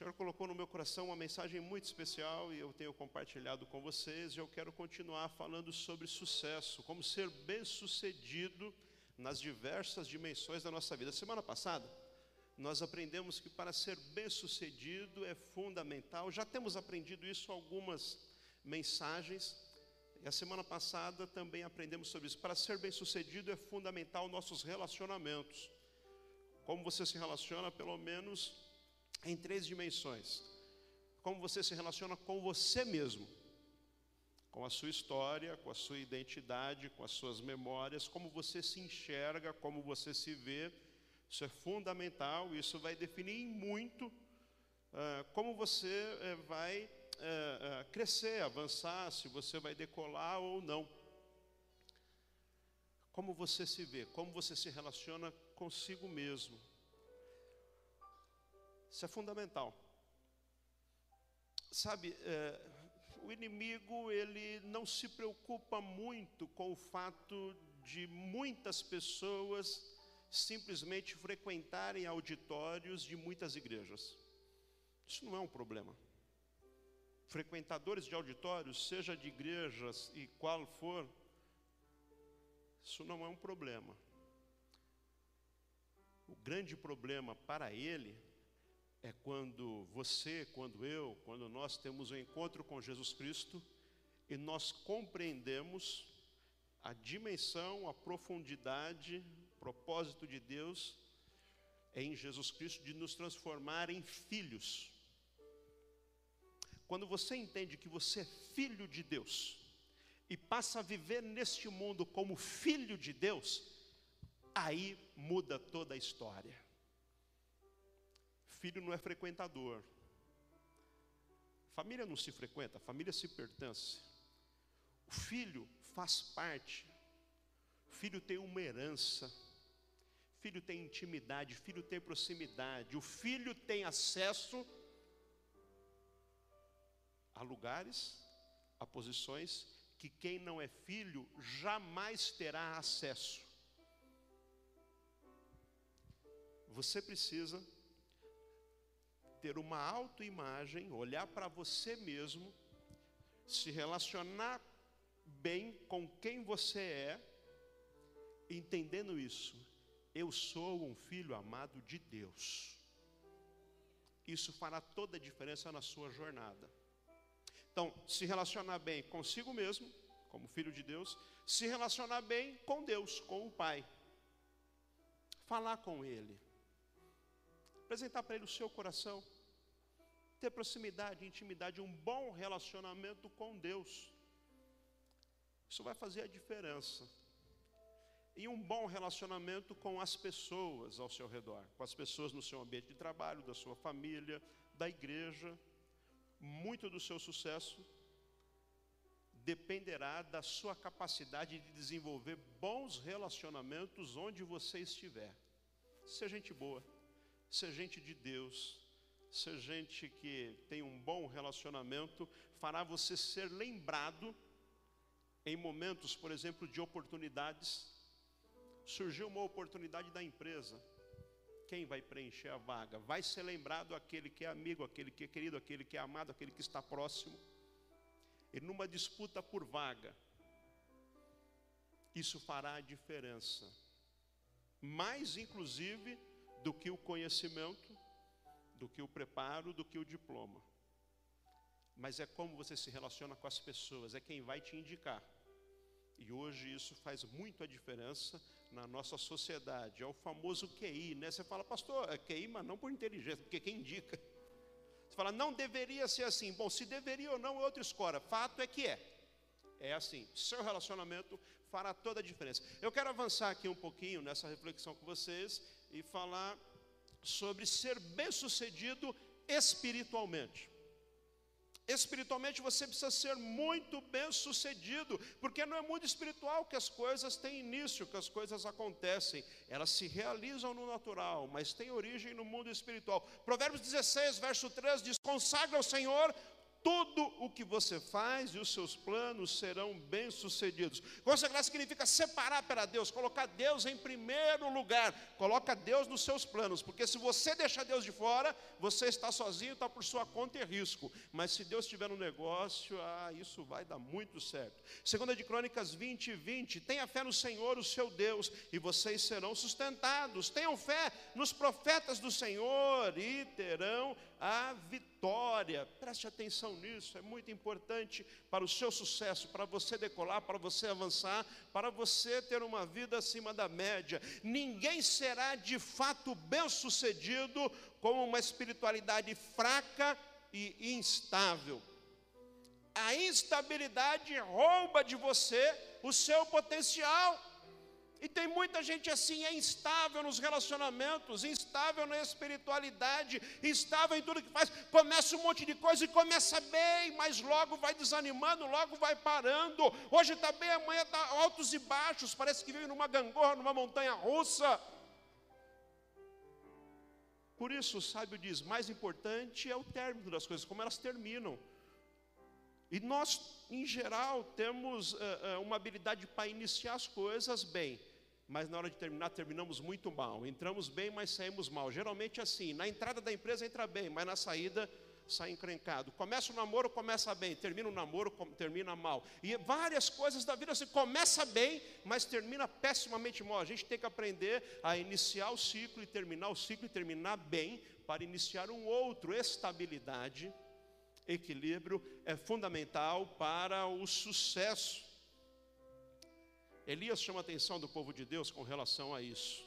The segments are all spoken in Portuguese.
Senhor colocou no meu coração uma mensagem muito especial e eu tenho compartilhado com vocês. E eu quero continuar falando sobre sucesso, como ser bem-sucedido nas diversas dimensões da nossa vida. Semana passada, nós aprendemos que para ser bem-sucedido é fundamental. Já temos aprendido isso algumas mensagens. E a semana passada também aprendemos sobre isso. Para ser bem-sucedido é fundamental nossos relacionamentos. Como você se relaciona, pelo menos em três dimensões. Como você se relaciona com você mesmo, com a sua história, com a sua identidade, com as suas memórias, como você se enxerga, como você se vê. Isso é fundamental, isso vai definir muito uh, como você uh, vai uh, crescer, avançar, se você vai decolar ou não. Como você se vê, como você se relaciona consigo mesmo. Isso é fundamental. Sabe, é, o inimigo ele não se preocupa muito com o fato de muitas pessoas simplesmente frequentarem auditórios de muitas igrejas. Isso não é um problema. Frequentadores de auditórios, seja de igrejas e qual for, isso não é um problema. O grande problema para ele é quando você, quando eu, quando nós temos um encontro com Jesus Cristo e nós compreendemos a dimensão, a profundidade, o propósito de Deus em Jesus Cristo de nos transformar em filhos. Quando você entende que você é filho de Deus e passa a viver neste mundo como filho de Deus, aí muda toda a história. Filho não é frequentador. Família não se frequenta, família se pertence. O filho faz parte. O filho tem uma herança. O filho tem intimidade, o filho tem proximidade. O filho tem acesso a lugares, a posições que quem não é filho jamais terá acesso. Você precisa ter uma autoimagem, olhar para você mesmo, se relacionar bem com quem você é, entendendo isso. Eu sou um filho amado de Deus. Isso fará toda a diferença na sua jornada. Então, se relacionar bem consigo mesmo, como filho de Deus, se relacionar bem com Deus, com o Pai. Falar com Ele apresentar para Ele o seu coração, ter proximidade, intimidade, um bom relacionamento com Deus. Isso vai fazer a diferença. E um bom relacionamento com as pessoas ao seu redor, com as pessoas no seu ambiente de trabalho, da sua família, da igreja. Muito do seu sucesso dependerá da sua capacidade de desenvolver bons relacionamentos onde você estiver. Seja gente boa ser gente de Deus, ser gente que tem um bom relacionamento, fará você ser lembrado em momentos, por exemplo, de oportunidades. Surgiu uma oportunidade da empresa. Quem vai preencher a vaga? Vai ser lembrado aquele que é amigo, aquele que é querido, aquele que é amado, aquele que está próximo. E numa disputa por vaga, isso fará a diferença. Mais, inclusive, do que o conhecimento, do que o preparo, do que o diploma. Mas é como você se relaciona com as pessoas, é quem vai te indicar. E hoje isso faz muito a diferença na nossa sociedade. É o famoso QI, né? Você fala, pastor, é QI, mas não por inteligência, porque quem indica. Você fala, não deveria ser assim. Bom, se deveria ou não é outra escola. Fato é que é. É assim, seu relacionamento fará toda a diferença. Eu quero avançar aqui um pouquinho nessa reflexão com vocês e falar sobre ser bem-sucedido espiritualmente. Espiritualmente você precisa ser muito bem-sucedido, porque não é muito espiritual que as coisas têm início, que as coisas acontecem. Elas se realizam no natural, mas têm origem no mundo espiritual. Provérbios 16, verso 3 diz: Consagra ao Senhor tudo o que você faz e os seus planos serão bem-sucedidos. Consagrar significa separar para Deus, colocar Deus em primeiro lugar. Coloca Deus nos seus planos, porque se você deixar Deus de fora, você está sozinho, está por sua conta e risco. Mas se Deus estiver no negócio, ah, isso vai dar muito certo. Segunda de Crônicas 20, 20. Tenha fé no Senhor, o seu Deus, e vocês serão sustentados. Tenham fé nos profetas do Senhor e terão a vitória. Preste atenção nisso, é muito importante para o seu sucesso, para você decolar, para você avançar, para você ter uma vida acima da média. Ninguém será de fato bem-sucedido com uma espiritualidade fraca e instável. A instabilidade rouba de você o seu potencial. E tem muita gente assim, é instável nos relacionamentos, instável na espiritualidade, instável em tudo que faz. Começa um monte de coisa e começa bem, mas logo vai desanimando, logo vai parando. Hoje está bem, amanhã está altos e baixos, parece que vive numa gangorra, numa montanha russa. Por isso o sábio diz: mais importante é o término das coisas, como elas terminam. E nós, em geral, temos uh, uh, uma habilidade para iniciar as coisas bem mas na hora de terminar, terminamos muito mal. Entramos bem, mas saímos mal. Geralmente assim, na entrada da empresa entra bem, mas na saída sai encrencado. Começa o namoro, começa bem, termina o namoro, termina mal. E várias coisas da vida assim, começa bem, mas termina pessimamente mal. A gente tem que aprender a iniciar o ciclo e terminar o ciclo e terminar bem para iniciar um outro. Estabilidade, equilíbrio é fundamental para o sucesso. Elias chama a atenção do povo de Deus com relação a isso.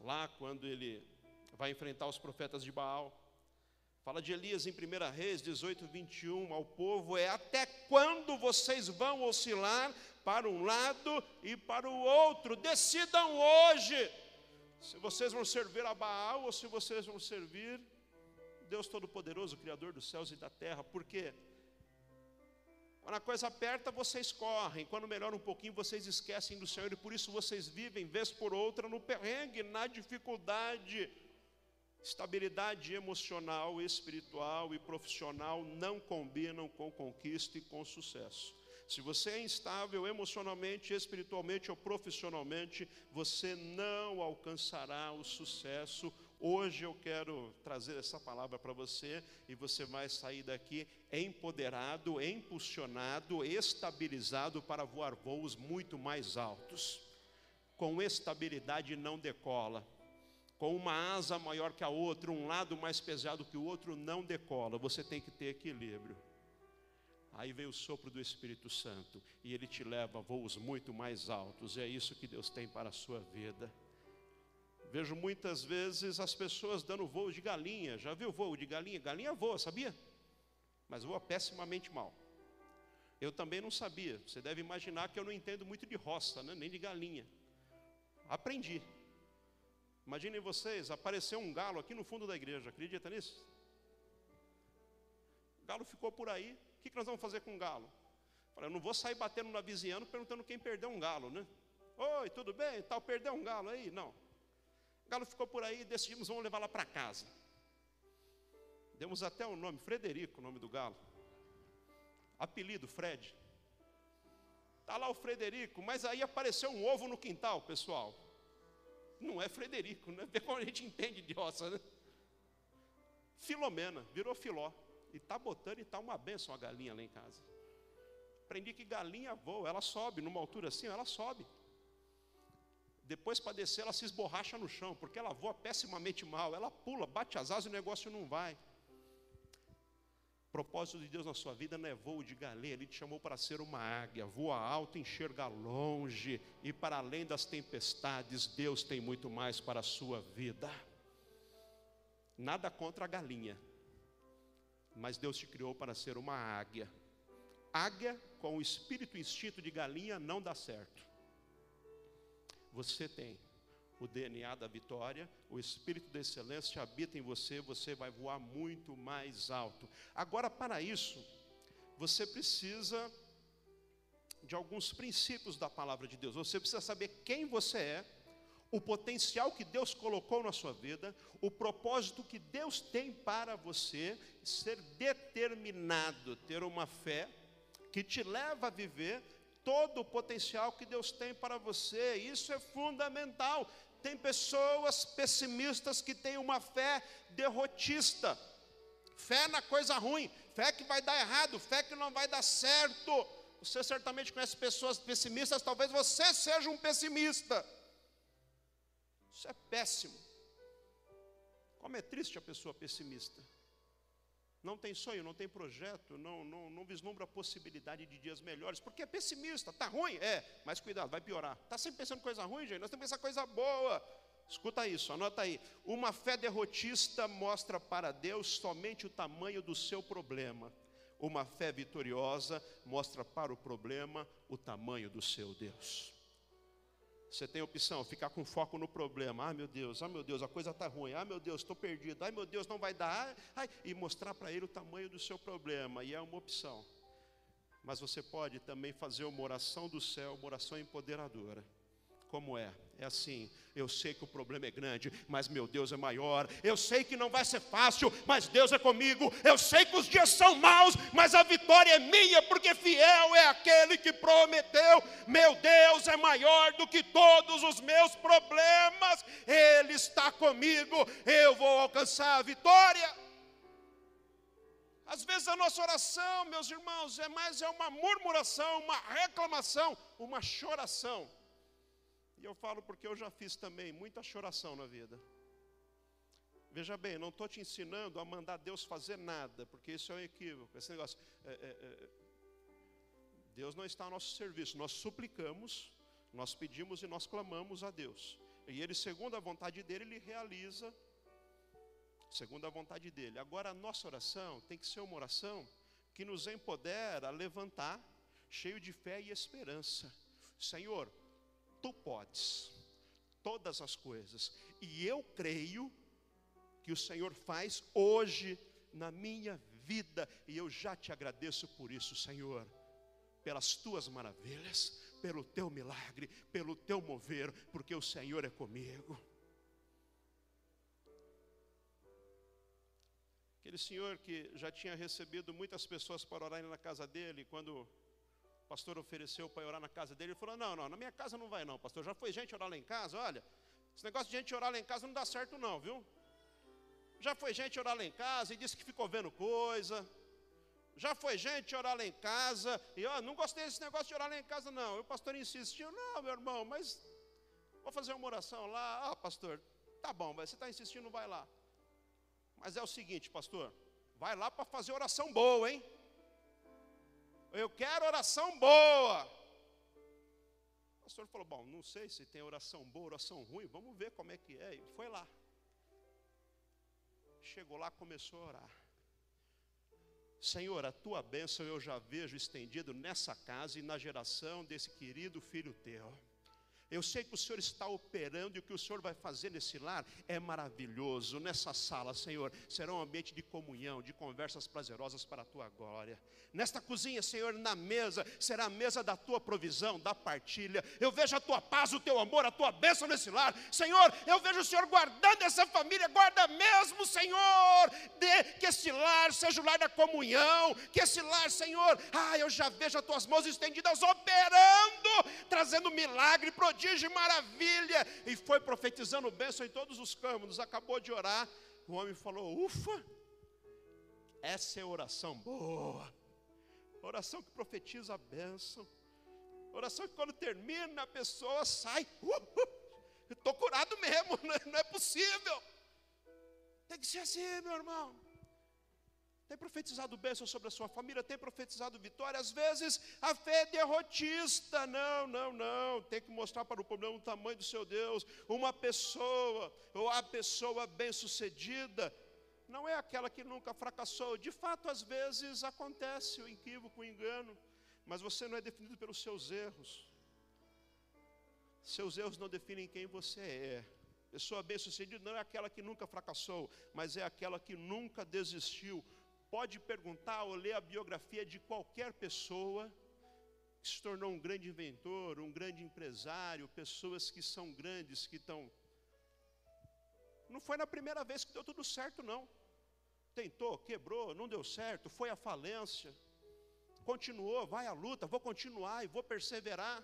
Lá, quando ele vai enfrentar os profetas de Baal, fala de Elias em 1 Reis 18, 21 ao povo: é até quando vocês vão oscilar para um lado e para o outro? Decidam hoje se vocês vão servir a Baal ou se vocês vão servir Deus Todo-Poderoso, Criador dos céus e da terra, por quê? Quando a coisa aperta, vocês correm. Quando melhora um pouquinho, vocês esquecem do Senhor. E por isso vocês vivem, vez por outra, no perrengue, na dificuldade. Estabilidade emocional, espiritual e profissional não combinam com conquista e com sucesso. Se você é instável emocionalmente, espiritualmente ou profissionalmente, você não alcançará o sucesso Hoje eu quero trazer essa palavra para você e você vai sair daqui empoderado, impulsionado, estabilizado para voar voos muito mais altos. Com estabilidade não decola. Com uma asa maior que a outra, um lado mais pesado que o outro, não decola. Você tem que ter equilíbrio. Aí vem o sopro do Espírito Santo e ele te leva a voos muito mais altos. É isso que Deus tem para a sua vida. Vejo muitas vezes as pessoas dando voo de galinha. Já viu voo de galinha? Galinha voa, sabia? Mas voa pessimamente mal. Eu também não sabia. Você deve imaginar que eu não entendo muito de roça, né? nem de galinha. Aprendi. Imaginem vocês, apareceu um galo aqui no fundo da igreja, acredita nisso? O galo ficou por aí. O que nós vamos fazer com o galo? Falei, eu não vou sair batendo na vizinhança perguntando quem perdeu um galo, né? Oi, tudo bem? Tal, perdeu um galo aí? Não. O galo ficou por aí e decidimos, vamos levar lá para casa. Demos até o nome, Frederico, o nome do galo. Apelido, Fred. Está lá o Frederico, mas aí apareceu um ovo no quintal, pessoal. Não é Frederico, né? Vê como a gente entende de roça, né? Filomena, virou filó. E está botando e está uma benção a galinha lá em casa. Aprendi que galinha voa, ela sobe, numa altura assim, ela sobe. Depois, para descer, ela se esborracha no chão, porque ela voa pessimamente mal. Ela pula, bate as asas e o negócio não vai. Propósito de Deus na sua vida não é voo de galinha, Ele te chamou para ser uma águia, voa alto, enxerga longe, e para além das tempestades, Deus tem muito mais para a sua vida. Nada contra a galinha, mas Deus te criou para ser uma águia. Águia com o espírito e instinto de galinha não dá certo. Você tem o DNA da vitória, o espírito da excelência habita em você, você vai voar muito mais alto. Agora, para isso, você precisa de alguns princípios da palavra de Deus. Você precisa saber quem você é, o potencial que Deus colocou na sua vida, o propósito que Deus tem para você, ser determinado, ter uma fé que te leva a viver todo o potencial que Deus tem para você. Isso é fundamental. Tem pessoas pessimistas que têm uma fé derrotista, fé na coisa ruim, fé que vai dar errado, fé que não vai dar certo. Você certamente conhece pessoas pessimistas, talvez você seja um pessimista. Isso é péssimo. Como é triste a pessoa pessimista. Não tem sonho, não tem projeto, não, não, não vislumbra a possibilidade de dias melhores, porque é pessimista, está ruim? É, mas cuidado, vai piorar. Está sempre pensando coisa ruim, gente, nós temos que pensar coisa boa. Escuta isso, anota aí. Uma fé derrotista mostra para Deus somente o tamanho do seu problema. Uma fé vitoriosa mostra para o problema o tamanho do seu Deus. Você tem opção, ficar com foco no problema. Ah, meu Deus, ah, meu Deus, a coisa está ruim. Ah, meu Deus, estou perdido. Ah, meu Deus, não vai dar. E mostrar para ele o tamanho do seu problema. E é uma opção. Mas você pode também fazer uma oração do céu, uma oração empoderadora. Como é? É assim, eu sei que o problema é grande, mas meu Deus é maior. Eu sei que não vai ser fácil, mas Deus é comigo. Eu sei que os dias são maus, mas a vitória é minha, porque fiel é aquele que prometeu. Meu Deus é maior do que todos os meus problemas. Ele está comigo. Eu vou alcançar a vitória. Às vezes a nossa oração, meus irmãos, é mais é uma murmuração, uma reclamação, uma choração e eu falo porque eu já fiz também muita choração na vida. Veja bem, não estou te ensinando a mandar Deus fazer nada, porque isso é um equívoco. Esse negócio, é, é, é, Deus não está ao nosso serviço. Nós suplicamos, nós pedimos e nós clamamos a Deus. E Ele, segundo a vontade dele, Ele realiza, segundo a vontade dele. Agora, a nossa oração tem que ser uma oração que nos empodera a levantar, cheio de fé e esperança. Senhor, tu podes todas as coisas, e eu creio que o Senhor faz hoje na minha vida, e eu já te agradeço por isso, Senhor, pelas tuas maravilhas, pelo teu milagre, pelo teu mover, porque o Senhor é comigo. Aquele senhor que já tinha recebido muitas pessoas para orarem na casa dele, quando pastor ofereceu para orar na casa dele, ele falou: Não, não, na minha casa não vai, não, pastor. Já foi gente orar lá em casa? Olha, esse negócio de gente orar lá em casa não dá certo, não, viu? Já foi gente orar lá em casa e disse que ficou vendo coisa. Já foi gente orar lá em casa e ó, não gostei desse negócio de orar lá em casa, não. E o pastor insistiu: Não, meu irmão, mas vou fazer uma oração lá. Ah, pastor, tá bom, você está insistindo, vai lá. Mas é o seguinte, pastor, vai lá para fazer oração boa, hein? Eu quero oração boa. O pastor falou: Bom, não sei se tem oração boa, oração ruim, vamos ver como é que é. E foi lá. Chegou lá, começou a orar. Senhor, a tua bênção eu já vejo estendido nessa casa e na geração desse querido filho teu. Eu sei que o Senhor está operando e o que o Senhor vai fazer nesse lar é maravilhoso. Nessa sala, Senhor, será um ambiente de comunhão, de conversas prazerosas para a tua glória. Nesta cozinha, Senhor, na mesa, será a mesa da tua provisão, da partilha. Eu vejo a tua paz, o teu amor, a tua bênção nesse lar. Senhor, eu vejo o Senhor guardando essa família, guarda mesmo, Senhor, de que esse lar seja o lar da comunhão, que esse lar, Senhor, ah, eu já vejo as tuas mãos estendidas operando, trazendo milagre, prodígio e maravilha, e foi profetizando bênção em todos os câmaros. Acabou de orar, o homem falou: Ufa, essa é oração boa, oração que profetiza a bênção, oração que quando termina a pessoa sai, uh, uh, estou curado mesmo, não é possível. Tem que ser assim, meu irmão tem profetizado bênção sobre a sua família, tem profetizado vitória. Às vezes a fé é derrotista. Não, não, não. Tem que mostrar para o problema o tamanho do seu Deus. Uma pessoa, ou a pessoa bem-sucedida, não é aquela que nunca fracassou. De fato, às vezes acontece o equívoco, o engano, mas você não é definido pelos seus erros. Seus erros não definem quem você é. Pessoa bem-sucedida não é aquela que nunca fracassou, mas é aquela que nunca desistiu pode perguntar ou ler a biografia de qualquer pessoa, que se tornou um grande inventor, um grande empresário, pessoas que são grandes, que estão. Não foi na primeira vez que deu tudo certo, não. Tentou, quebrou, não deu certo, foi à falência. Continuou, vai à luta, vou continuar e vou perseverar.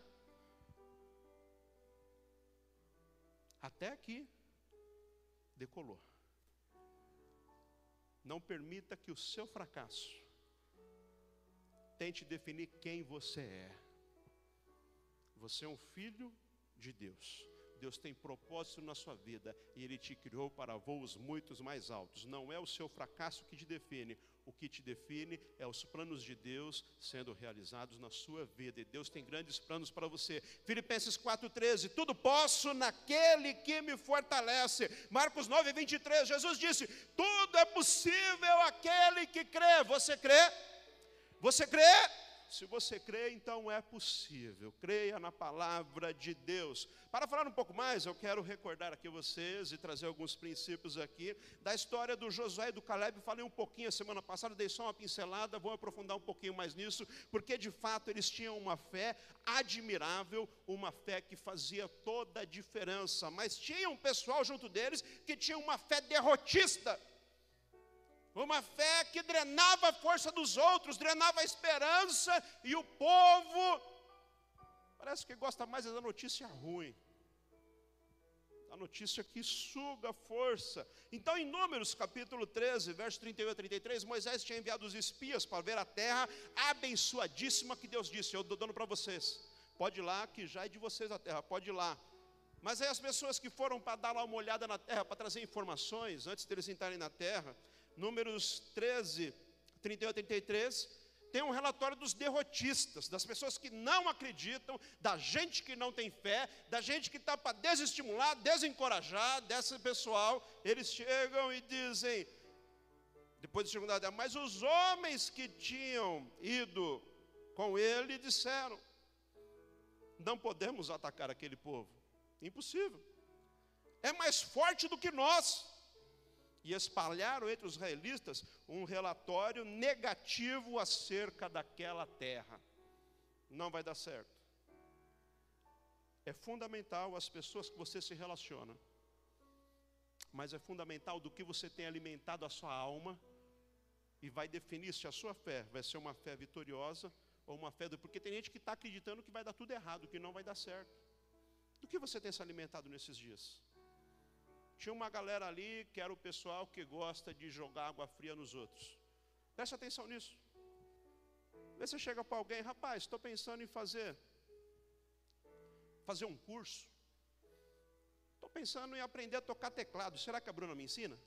Até aqui, decolou. Não permita que o seu fracasso tente definir quem você é. Você é um filho de Deus. Deus tem propósito na sua vida e Ele te criou para voos muito mais altos. Não é o seu fracasso que te define, o que te define é os planos de Deus sendo realizados na sua vida. E Deus tem grandes planos para você. Filipenses 4,13: Tudo posso naquele que me fortalece. Marcos 9, 23, Jesus disse: Tudo é possível aquele que crê. Você crê? Você crê? Se você crê, então é possível. Creia na palavra de Deus. Para falar um pouco mais, eu quero recordar aqui vocês e trazer alguns princípios aqui da história do Josué e do Caleb. Falei um pouquinho a semana passada, dei só uma pincelada, vou aprofundar um pouquinho mais nisso, porque de fato eles tinham uma fé admirável, uma fé que fazia toda a diferença. Mas tinha um pessoal junto deles que tinha uma fé derrotista uma fé que drenava a força dos outros, drenava a esperança, e o povo parece que gosta mais da notícia ruim, a notícia que suga a força. Então, em Números capítulo 13, verso 38 a 33, Moisés tinha enviado os espias para ver a terra abençoadíssima que Deus disse: Eu estou dando para vocês, pode ir lá, que já é de vocês a terra, pode ir lá. Mas aí as pessoas que foram para dar lá uma olhada na terra, para trazer informações, antes deles entrarem na terra, Números 13, 31 a 33, tem um relatório dos derrotistas, das pessoas que não acreditam, da gente que não tem fé, da gente que está para desestimular, desencorajar, desse pessoal. Eles chegam e dizem, depois de segunda guerra, mas os homens que tinham ido com ele disseram: não podemos atacar aquele povo, impossível, é mais forte do que nós e espalharam entre os israelitas um relatório negativo acerca daquela terra. Não vai dar certo. É fundamental as pessoas que você se relaciona, mas é fundamental do que você tem alimentado a sua alma e vai definir se a sua fé vai ser uma fé vitoriosa ou uma fé do. Porque tem gente que está acreditando que vai dar tudo errado, que não vai dar certo. Do que você tem se alimentado nesses dias? Tinha uma galera ali que era o pessoal que gosta de jogar água fria nos outros. Preste atenção nisso. Vê você chega para alguém, rapaz, estou pensando em fazer fazer um curso. Estou pensando em aprender a tocar teclado. Será que a Bruna me ensina?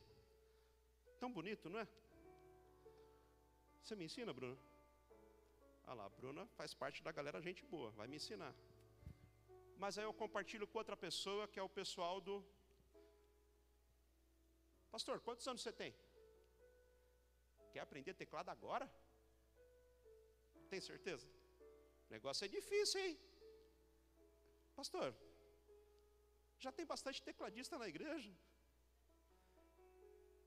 Tão bonito, não é? Você me ensina, Bruna? Ah lá, a Bruna faz parte da galera gente boa, vai me ensinar. Mas aí eu compartilho com outra pessoa que é o pessoal do Pastor, quantos anos você tem? Quer aprender teclado agora? Tem certeza? O negócio é difícil, hein? Pastor, já tem bastante tecladista na igreja.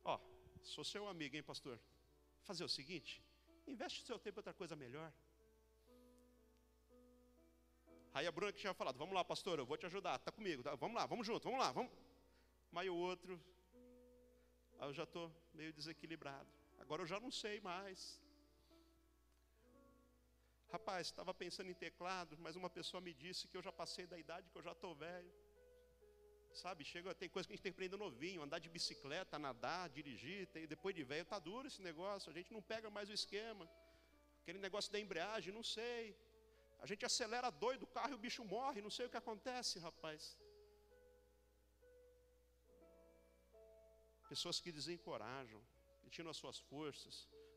Ó, sou seu amigo, hein, pastor? Fazer o seguinte: investe o seu tempo em outra coisa melhor. Aí a Bruna que tinha falado: Vamos lá, pastor, eu vou te ajudar, tá comigo, tá? vamos lá, vamos junto, vamos lá, vamos. Mas o outro Aí eu já estou meio desequilibrado. Agora eu já não sei mais. Rapaz, estava pensando em teclado, mas uma pessoa me disse que eu já passei da idade, que eu já estou velho. Sabe, chega, tem coisa que a gente tem que aprender novinho, andar de bicicleta, nadar, dirigir, tem, depois de velho, está duro esse negócio, a gente não pega mais o esquema. Aquele negócio da embreagem, não sei. A gente acelera doido o carro e o bicho morre, não sei o que acontece, rapaz. Pessoas que desencorajam, que tiram as suas forças.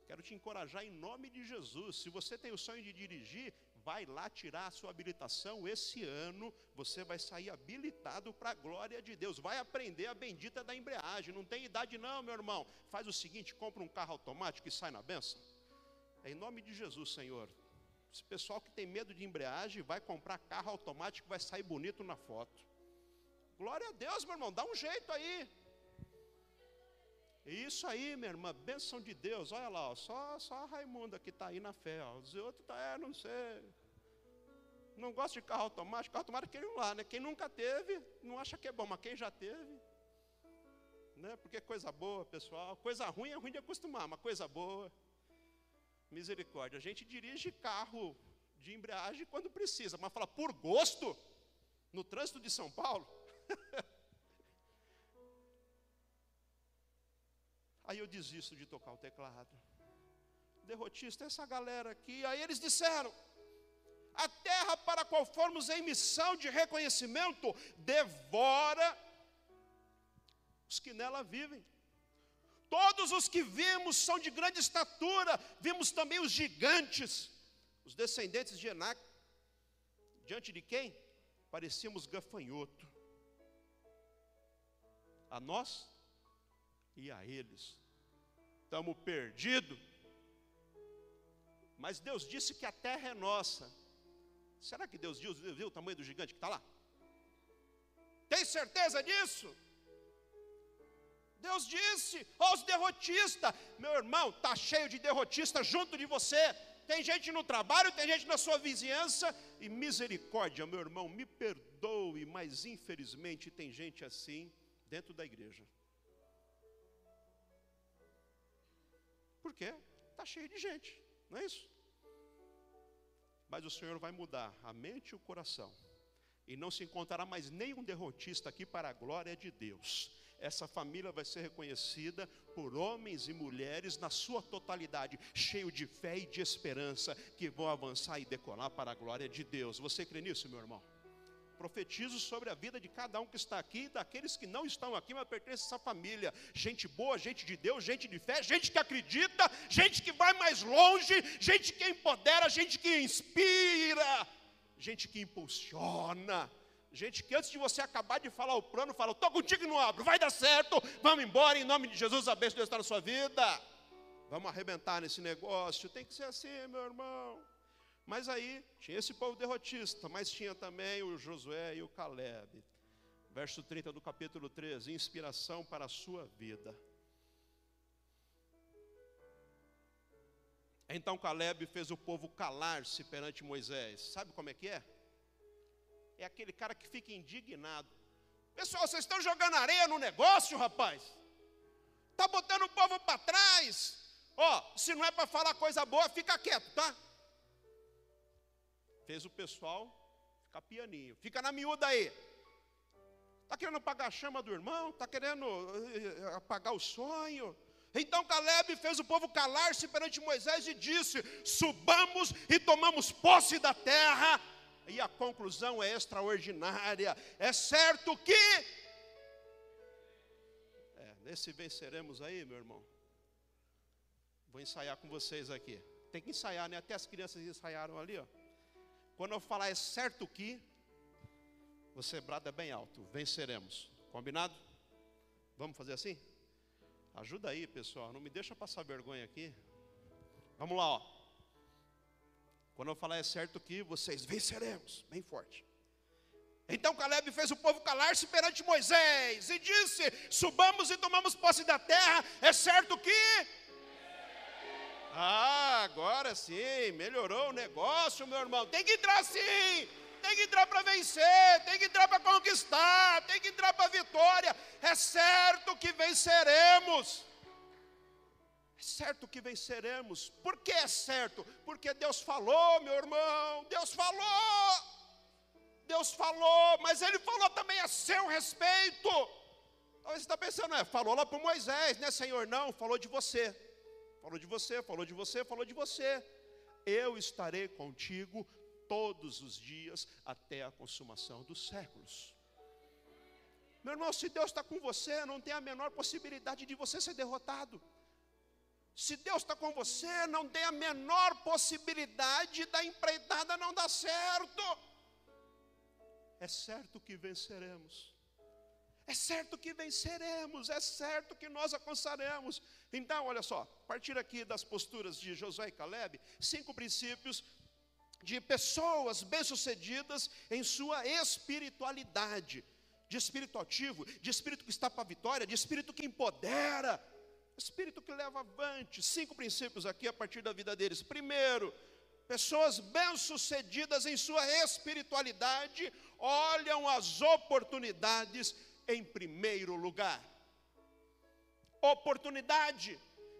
Quero te encorajar em nome de Jesus. Se você tem o sonho de dirigir, vai lá tirar a sua habilitação. Esse ano você vai sair habilitado para a glória de Deus. Vai aprender a bendita da embreagem. Não tem idade, não, meu irmão. Faz o seguinte: compra um carro automático e sai na benção. É em nome de Jesus, Senhor. Esse pessoal que tem medo de embreagem vai comprar carro automático, vai sair bonito na foto. Glória a Deus, meu irmão. Dá um jeito aí. Isso aí, minha irmã, bênção de Deus. Olha lá, ó, só, só a Raimunda que está aí na fé. Ó. Os outros, tá, é, não sei. Não gosta de carro automático? Carro automático quem lá, né? Quem nunca teve, não acha que é bom, mas quem já teve, né? Porque coisa boa, pessoal. Coisa ruim é ruim de acostumar, mas coisa boa. Misericórdia. A gente dirige carro de embreagem quando precisa, mas fala por gosto no trânsito de São Paulo. Aí eu desisto de tocar o teclado. Derrotista, essa galera aqui. Aí eles disseram: a terra para a qual formos em missão de reconhecimento devora os que nela vivem. Todos os que vimos são de grande estatura, vimos também os gigantes, os descendentes de Enac. Diante de quem? Parecíamos gafanhoto. A nós e a eles. Estamos perdidos. Mas Deus disse que a terra é nossa. Será que Deus viu o tamanho do gigante que está lá? Tem certeza disso? Deus disse aos derrotistas: meu irmão, está cheio de derrotista junto de você. Tem gente no trabalho, tem gente na sua vizinhança, e misericórdia, meu irmão, me perdoe, mas infelizmente tem gente assim dentro da igreja. Por quê? Está cheio de gente, não é isso? Mas o Senhor vai mudar a mente e o coração, e não se encontrará mais nenhum derrotista aqui para a glória de Deus. Essa família vai ser reconhecida por homens e mulheres na sua totalidade, cheio de fé e de esperança, que vão avançar e decolar para a glória de Deus. Você crê nisso, meu irmão? Profetizo sobre a vida de cada um que está aqui daqueles que não estão aqui, mas pertencem a essa família. Gente boa, gente de Deus, gente de fé, gente que acredita, gente que vai mais longe, gente que empodera, gente que inspira, gente que impulsiona. Gente que antes de você acabar de falar o plano, fala: estou contigo e não abro, vai dar certo, vamos embora, em nome de Jesus, a bênção de Deus está na sua vida. Vamos arrebentar nesse negócio, tem que ser assim, meu irmão. Mas aí tinha esse povo derrotista, mas tinha também o Josué e o Caleb. Verso 30 do capítulo 13: inspiração para a sua vida. Então Caleb fez o povo calar-se perante Moisés. Sabe como é que é? É aquele cara que fica indignado. Pessoal, vocês estão jogando areia no negócio, rapaz? Está botando o povo para trás. Ó, oh, se não é para falar coisa boa, fica quieto, tá? Fez o pessoal ficar pianinho. Fica na miúda aí. Está querendo apagar a chama do irmão? Está querendo eh, apagar o sonho? Então Caleb fez o povo calar-se perante Moisés e disse: Subamos e tomamos posse da terra. E a conclusão é extraordinária. É certo que. É, nesse venceremos aí, meu irmão. Vou ensaiar com vocês aqui. Tem que ensaiar, né? Até as crianças ensaiaram ali, ó. Quando eu falar é certo que, você brada bem alto, venceremos. Combinado? Vamos fazer assim? Ajuda aí, pessoal, não me deixa passar vergonha aqui. Vamos lá, ó. Quando eu falar é certo que, vocês venceremos, bem forte. Então Caleb fez o povo calar-se perante Moisés e disse: Subamos e tomamos posse da terra, é certo que ah, agora sim, melhorou o negócio, meu irmão. Tem que entrar sim, tem que entrar para vencer, tem que entrar para conquistar, tem que entrar para vitória. É certo que venceremos. É certo que venceremos. Por que é certo? Porque Deus falou, meu irmão. Deus falou. Deus falou, mas Ele falou também a seu respeito. Talvez você está pensando, é, falou lá para Moisés, né, Senhor? Não, falou de você. Falou de você, falou de você, falou de você. Eu estarei contigo todos os dias até a consumação dos séculos. Meu irmão, se Deus está com você, não tem a menor possibilidade de você ser derrotado. Se Deus está com você, não tem a menor possibilidade da empreitada não dar certo. É certo que venceremos. É certo que venceremos, é certo que nós alcançaremos. Então, olha só, a partir aqui das posturas de Josué e Caleb, cinco princípios de pessoas bem-sucedidas em sua espiritualidade, de espírito ativo, de espírito que está para a vitória, de espírito que empodera, espírito que leva avante. Cinco princípios aqui a partir da vida deles. Primeiro, Pessoas bem-sucedidas em sua espiritualidade olham as oportunidades em primeiro lugar. Oportunidade.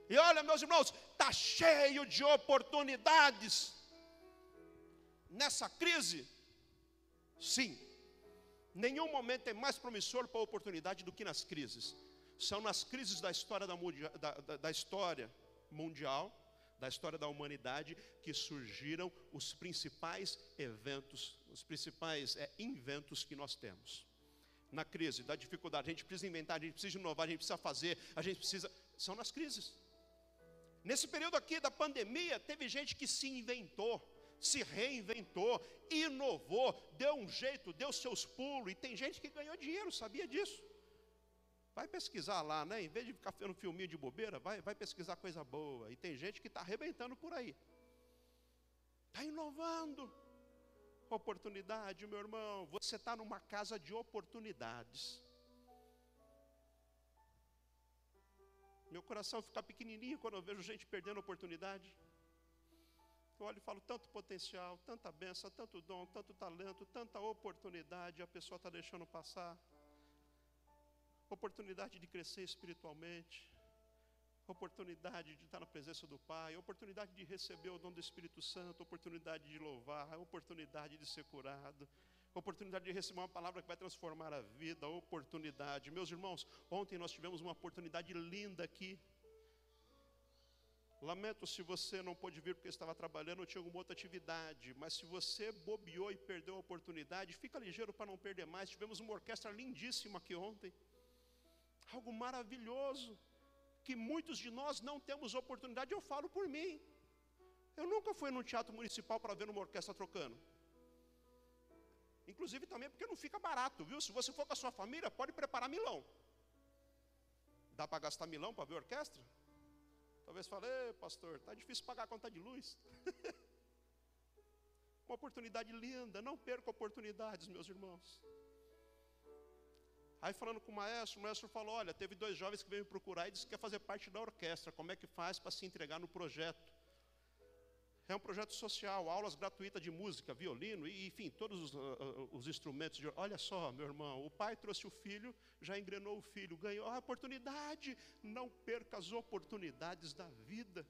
E olha, meus irmãos, está cheio de oportunidades. Nessa crise, sim, nenhum momento é mais promissor para a oportunidade do que nas crises. São nas crises da história, da, da, da, história mundial da história da humanidade que surgiram os principais eventos, os principais é, inventos que nós temos. Na crise, da dificuldade, a gente precisa inventar, a gente precisa inovar, a gente precisa fazer, a gente precisa. São nas crises. Nesse período aqui da pandemia, teve gente que se inventou, se reinventou, inovou, deu um jeito, deu seus pulos, e tem gente que ganhou dinheiro, sabia disso? Vai pesquisar lá, né? Em vez de ficar vendo filminho de bobeira, vai, vai pesquisar coisa boa. E tem gente que está arrebentando por aí. Está inovando. Oportunidade, meu irmão. Você está numa casa de oportunidades. Meu coração fica pequenininho quando eu vejo gente perdendo oportunidade. Eu olho e falo, tanto potencial, tanta benção, tanto dom, tanto talento, tanta oportunidade, a pessoa está deixando passar oportunidade de crescer espiritualmente, oportunidade de estar na presença do Pai, oportunidade de receber o dom do Espírito Santo, oportunidade de louvar, oportunidade de ser curado, oportunidade de receber uma palavra que vai transformar a vida, oportunidade. Meus irmãos, ontem nós tivemos uma oportunidade linda aqui. Lamento se você não pôde vir porque estava trabalhando ou tinha alguma outra atividade, mas se você bobeou e perdeu a oportunidade, fica ligeiro para não perder mais. Tivemos uma orquestra lindíssima aqui ontem algo maravilhoso, que muitos de nós não temos oportunidade, eu falo por mim. Eu nunca fui num teatro municipal para ver uma orquestra trocando. Inclusive também porque não fica barato, viu? Se você for com a sua família, pode preparar milão. Dá para gastar milão para ver orquestra? Talvez fale, pastor, está difícil pagar a conta de luz. Uma oportunidade linda, não perca oportunidades, meus irmãos. Aí falando com o maestro, o maestro falou: olha, teve dois jovens que veio me procurar e disse que quer fazer parte da orquestra. Como é que faz para se entregar no projeto? É um projeto social, aulas gratuitas de música, violino, e, enfim, todos os, uh, os, instrumentos. De... Olha só, meu irmão, o pai trouxe o filho, já engrenou o filho, ganhou a oportunidade. Não perca as oportunidades da vida.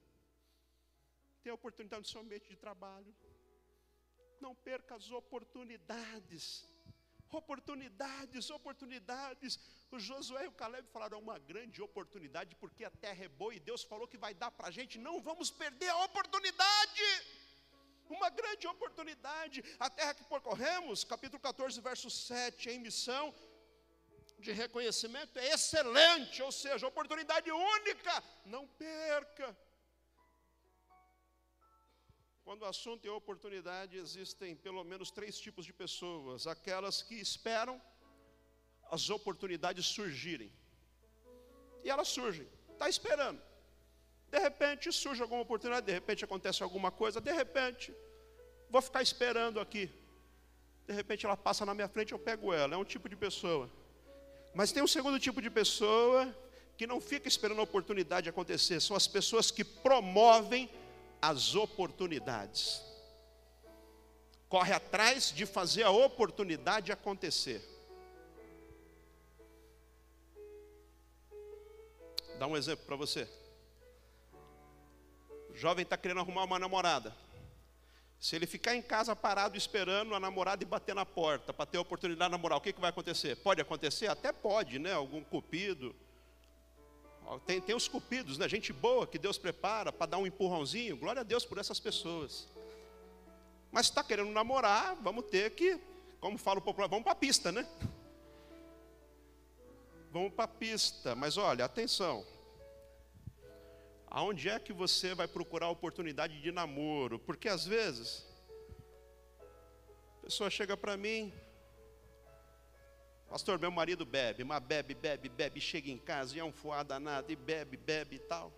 Tem a oportunidade no seu ambiente de trabalho. Não perca as oportunidades oportunidades, oportunidades. O Josué e o Caleb falaram uma grande oportunidade, porque a terra é boa e Deus falou que vai dar para a gente, não vamos perder a oportunidade. Uma grande oportunidade, a terra que percorremos, capítulo 14, verso 7, em missão de reconhecimento é excelente, ou seja, oportunidade única, não perca. Quando o assunto é oportunidade, existem pelo menos três tipos de pessoas: aquelas que esperam as oportunidades surgirem. E elas surgem, está esperando. De repente surge alguma oportunidade, de repente acontece alguma coisa, de repente, vou ficar esperando aqui. De repente ela passa na minha frente, eu pego ela. É um tipo de pessoa. Mas tem um segundo tipo de pessoa que não fica esperando a oportunidade acontecer. São as pessoas que promovem as oportunidades. Corre atrás de fazer a oportunidade acontecer. Dá um exemplo para você. O jovem está querendo arrumar uma namorada. Se ele ficar em casa parado esperando a namorada e bater na porta para ter a oportunidade de namorar, o que, que vai acontecer? Pode acontecer? Até pode, né? Algum cupido tem, tem os cupidos, né? Gente boa que Deus prepara para dar um empurrãozinho. Glória a Deus por essas pessoas. Mas está querendo namorar, vamos ter que, como fala o popular, vamos para a pista, né? Vamos para a pista. Mas olha, atenção. Aonde é que você vai procurar oportunidade de namoro? Porque às vezes a pessoa chega para mim, Pastor, meu marido bebe, mas bebe, bebe, bebe, chega em casa e é um fuá danado, e bebe, bebe e tal.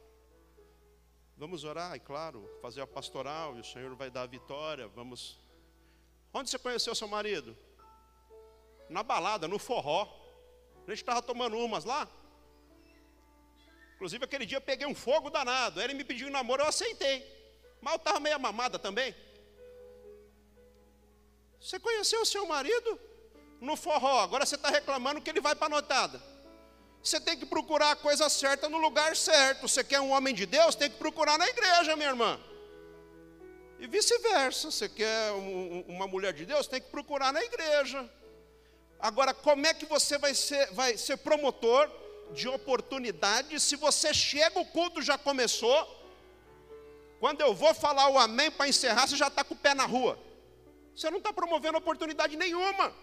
Vamos orar, e claro, fazer a pastoral, e o Senhor vai dar a vitória. Vamos. Onde você conheceu seu marido? Na balada, no forró. A gente estava tomando umas lá. Inclusive, aquele dia eu peguei um fogo danado. Ele me pediu um namoro, eu aceitei. Mas eu estava meio mamada também. Você conheceu o seu marido no forró, agora você está reclamando que ele vai para a notada. Você tem que procurar a coisa certa no lugar certo. Você quer um homem de Deus, tem que procurar na igreja, minha irmã. E vice-versa. Você quer um, uma mulher de Deus, tem que procurar na igreja. Agora, como é que você vai ser, vai ser promotor de oportunidade se você chega, o culto já começou? Quando eu vou falar o amém para encerrar, você já está com o pé na rua. Você não está promovendo oportunidade nenhuma.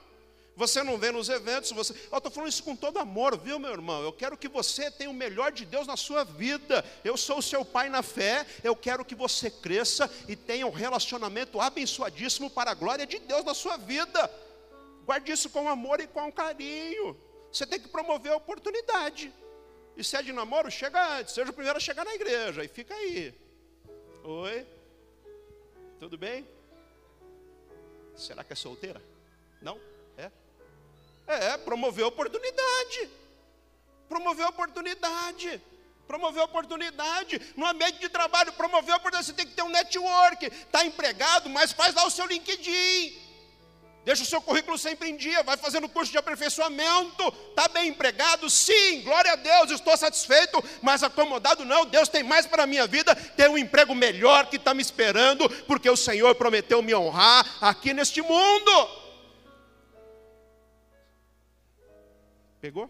Você não vê nos eventos, você. Eu estou falando isso com todo amor, viu, meu irmão? Eu quero que você tenha o melhor de Deus na sua vida. Eu sou o seu pai na fé. Eu quero que você cresça e tenha um relacionamento abençoadíssimo para a glória de Deus na sua vida. Guarde isso com amor e com carinho. Você tem que promover a oportunidade. E se é de namoro, chega antes. Seja o primeiro a chegar na igreja e fica aí. Oi? Tudo bem? Será que é solteira? Não? É, promover oportunidade. Promover oportunidade. Promover oportunidade. No ambiente de trabalho, promover oportunidade. Você tem que ter um network. Está empregado, mas faz lá o seu LinkedIn. Deixa o seu currículo sempre em dia, vai fazendo curso de aperfeiçoamento. Está bem empregado? Sim, glória a Deus, estou satisfeito, mas acomodado não. Deus tem mais para a minha vida, tem um emprego melhor que está me esperando, porque o Senhor prometeu me honrar aqui neste mundo. Pegou?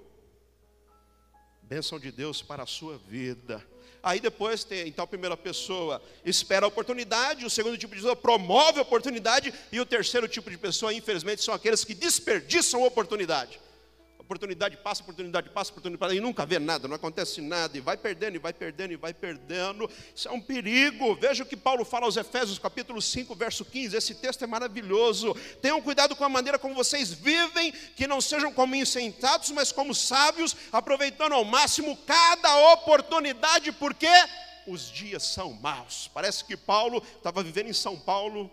Bênção de Deus para a sua vida. Aí depois tem, então, a primeira pessoa espera a oportunidade, o segundo tipo de pessoa promove a oportunidade, e o terceiro tipo de pessoa, infelizmente, são aqueles que desperdiçam a oportunidade. Oportunidade passa, oportunidade passa, oportunidade passa, e nunca vê nada, não acontece nada, e vai perdendo, e vai perdendo, e vai perdendo. Isso é um perigo. Veja o que Paulo fala aos Efésios, capítulo 5, verso 15. Esse texto é maravilhoso. Tenham cuidado com a maneira como vocês vivem, que não sejam como insentados, mas como sábios, aproveitando ao máximo cada oportunidade, porque os dias são maus. Parece que Paulo estava vivendo em São Paulo,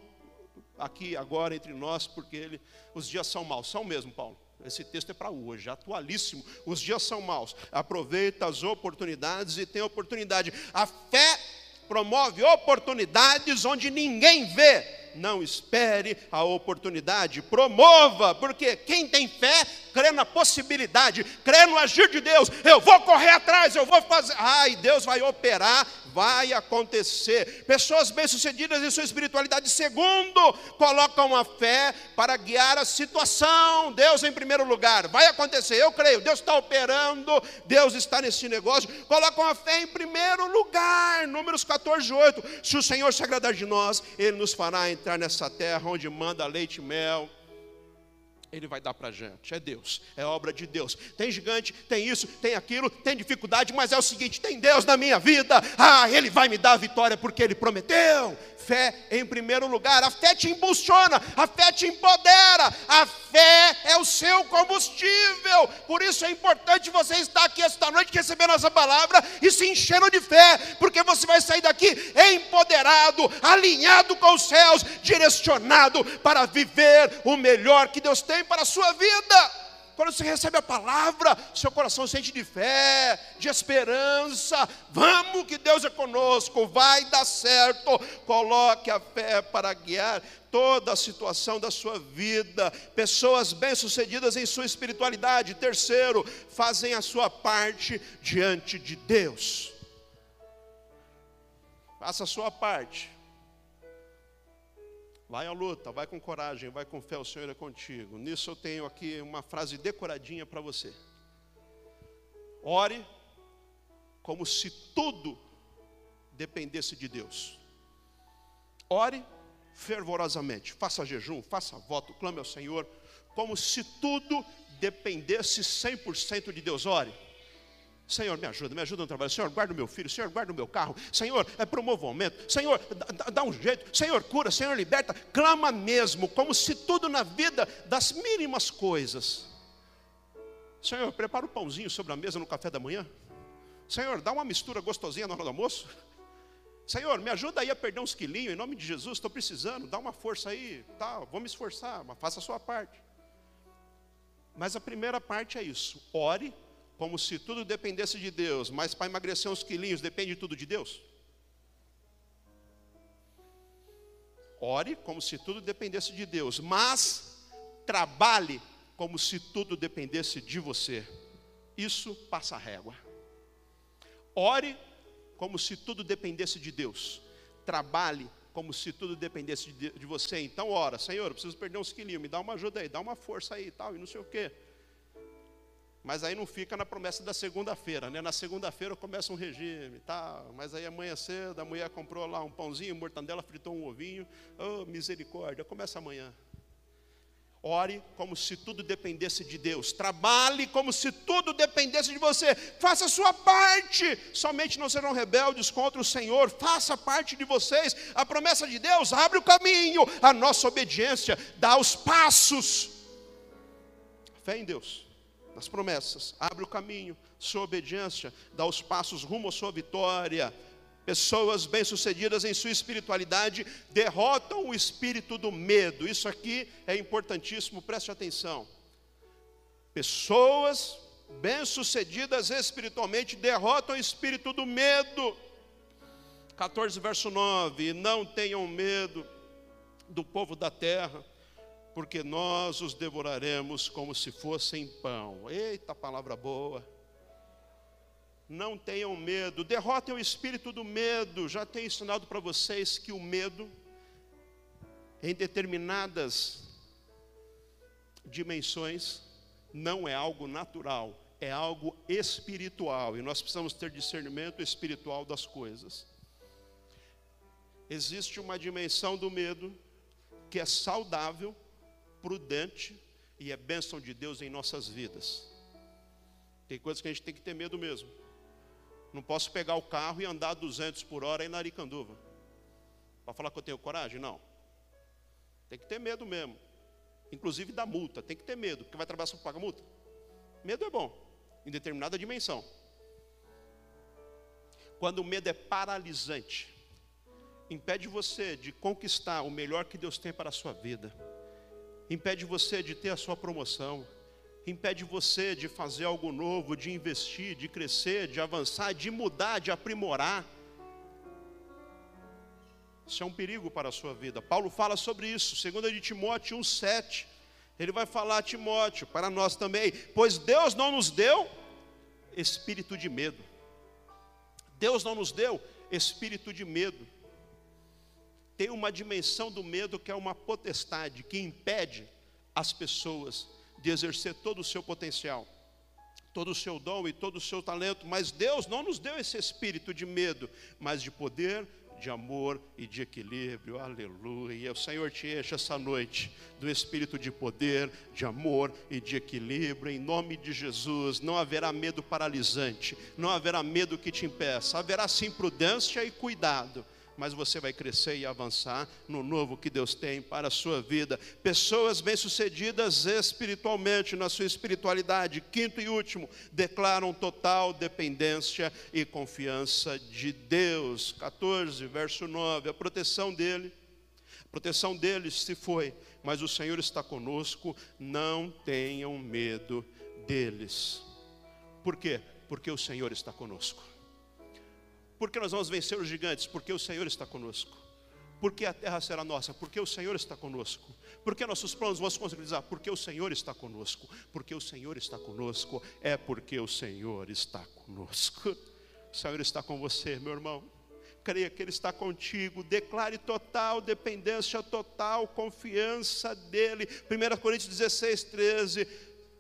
aqui agora entre nós, porque ele, os dias são maus. São mesmo, Paulo. Esse texto é para hoje, atualíssimo. Os dias são maus. Aproveita as oportunidades e tem oportunidade. A fé promove oportunidades onde ninguém vê. Não espere a oportunidade, promova, porque quem tem fé crê na possibilidade, crê no agir de Deus. Eu vou correr atrás, eu vou fazer. Ai, Deus vai operar vai acontecer. Pessoas bem-sucedidas em sua espiritualidade, segundo, colocam a fé para guiar a situação. Deus em primeiro lugar, vai acontecer, eu creio. Deus está operando, Deus está nesse negócio. Colocam a fé em primeiro lugar. Números 14, 8. Se o Senhor se agradar de nós, Ele nos fará entrar nessa terra onde manda leite e mel ele vai dar para a gente. É Deus, é obra de Deus. Tem gigante, tem isso, tem aquilo, tem dificuldade, mas é o seguinte: tem Deus na minha vida. Ah, Ele vai me dar a vitória porque Ele prometeu fé em primeiro lugar. A fé te impulsiona, a fé te empodera, a fé é o seu combustível. Por isso é importante você estar aqui esta noite recebendo essa palavra e se enchendo de fé, porque você vai sair daqui empoderado, alinhado com os céus, direcionado para viver o melhor que Deus tem para a sua vida. Quando você recebe a palavra, seu coração sente de fé, de esperança. Vamos que Deus é conosco, vai dar certo. Coloque a fé para guiar toda a situação da sua vida. Pessoas bem-sucedidas em sua espiritualidade. Terceiro, fazem a sua parte diante de Deus. Faça a sua parte. Vai à luta, vai com coragem, vai com fé, o Senhor é contigo. Nisso eu tenho aqui uma frase decoradinha para você. Ore como se tudo dependesse de Deus. Ore fervorosamente, faça jejum, faça voto, clame ao Senhor, como se tudo dependesse 100% de Deus. Ore. Senhor, me ajuda, me ajuda no trabalho. Senhor, guarda o meu filho. Senhor, guarda o meu carro. Senhor, é, promova o aumento. Senhor, dá, dá um jeito. Senhor, cura. Senhor, liberta. Clama mesmo, como se tudo na vida, das mínimas coisas. Senhor, prepara o pãozinho sobre a mesa no café da manhã. Senhor, dá uma mistura gostosinha na hora do almoço. Senhor, me ajuda aí a perder uns quilinhos, em nome de Jesus, estou precisando, dá uma força aí, tá, vou me esforçar, mas faça a sua parte. Mas a primeira parte é isso: ore como se tudo dependesse de Deus, mas para emagrecer uns quilinhos depende tudo de Deus? Ore como se tudo dependesse de Deus, mas trabalhe como se tudo dependesse de você. Isso passa régua. Ore como se tudo dependesse de Deus. Trabalhe como se tudo dependesse de, de você. Então, ora, Senhor, eu preciso perder uns quilinhos, me dá uma ajuda aí, dá uma força aí e tal, e não sei o quê. Mas aí não fica na promessa da segunda-feira, né? Na segunda-feira começa um regime, tá? Mas aí amanhã cedo a mulher comprou lá um pãozinho, mortandela, fritou um ovinho. Oh, misericórdia, começa amanhã. Ore como se tudo dependesse de Deus. Trabalhe como se tudo dependesse de você. Faça a sua parte. Somente não serão rebeldes contra o Senhor. Faça parte de vocês. A promessa de Deus abre o caminho. A nossa obediência dá os passos. Fé em Deus nas promessas, abre o caminho, sua obediência, dá os passos rumo à sua vitória. Pessoas bem-sucedidas em sua espiritualidade derrotam o espírito do medo. Isso aqui é importantíssimo, preste atenção. Pessoas bem-sucedidas espiritualmente derrotam o espírito do medo. 14, verso 9: Não tenham medo do povo da terra, porque nós os devoraremos como se fossem pão. Eita palavra boa. Não tenham medo, derrotem o espírito do medo. Já tenho ensinado para vocês que o medo, em determinadas dimensões, não é algo natural, é algo espiritual. E nós precisamos ter discernimento espiritual das coisas. Existe uma dimensão do medo que é saudável prudente e é bênção de Deus em nossas vidas. Tem coisas que a gente tem que ter medo mesmo. Não posso pegar o carro e andar 200 por hora em Naricanduva. Para falar que eu tenho coragem? Não. Tem que ter medo mesmo. Inclusive da multa. Tem que ter medo, porque vai trabalhar só pagar multa. Medo é bom, em determinada dimensão. Quando o medo é paralisante, impede você de conquistar o melhor que Deus tem para a sua vida impede você de ter a sua promoção, impede você de fazer algo novo, de investir, de crescer, de avançar, de mudar, de aprimorar. Isso é um perigo para a sua vida. Paulo fala sobre isso, segundo de Timóteo 1:7. Ele vai falar a Timóteo, para nós também, pois Deus não nos deu espírito de medo. Deus não nos deu espírito de medo tem uma dimensão do medo que é uma potestade que impede as pessoas de exercer todo o seu potencial, todo o seu dom e todo o seu talento. Mas Deus não nos deu esse espírito de medo, mas de poder, de amor e de equilíbrio. Aleluia. O Senhor te enche essa noite do espírito de poder, de amor e de equilíbrio. Em nome de Jesus, não haverá medo paralisante, não haverá medo que te impeça. Haverá sim prudência e cuidado mas você vai crescer e avançar no novo que Deus tem para a sua vida. Pessoas bem-sucedidas espiritualmente, na sua espiritualidade, quinto e último, declaram total dependência e confiança de Deus. 14, verso 9, a proteção dele. A proteção deles se foi, mas o Senhor está conosco, não tenham medo deles. Por quê? Porque o Senhor está conosco. Porque nós vamos vencer os gigantes? Porque o Senhor está conosco. Porque a terra será nossa? Porque o Senhor está conosco. Porque nossos planos vão se concretizar? Porque o Senhor está conosco. Porque o Senhor está conosco. É porque o Senhor está conosco. O Senhor está com você, meu irmão. Creia que Ele está contigo. Declare total dependência, total confiança dEle. 1 Coríntios 16, 13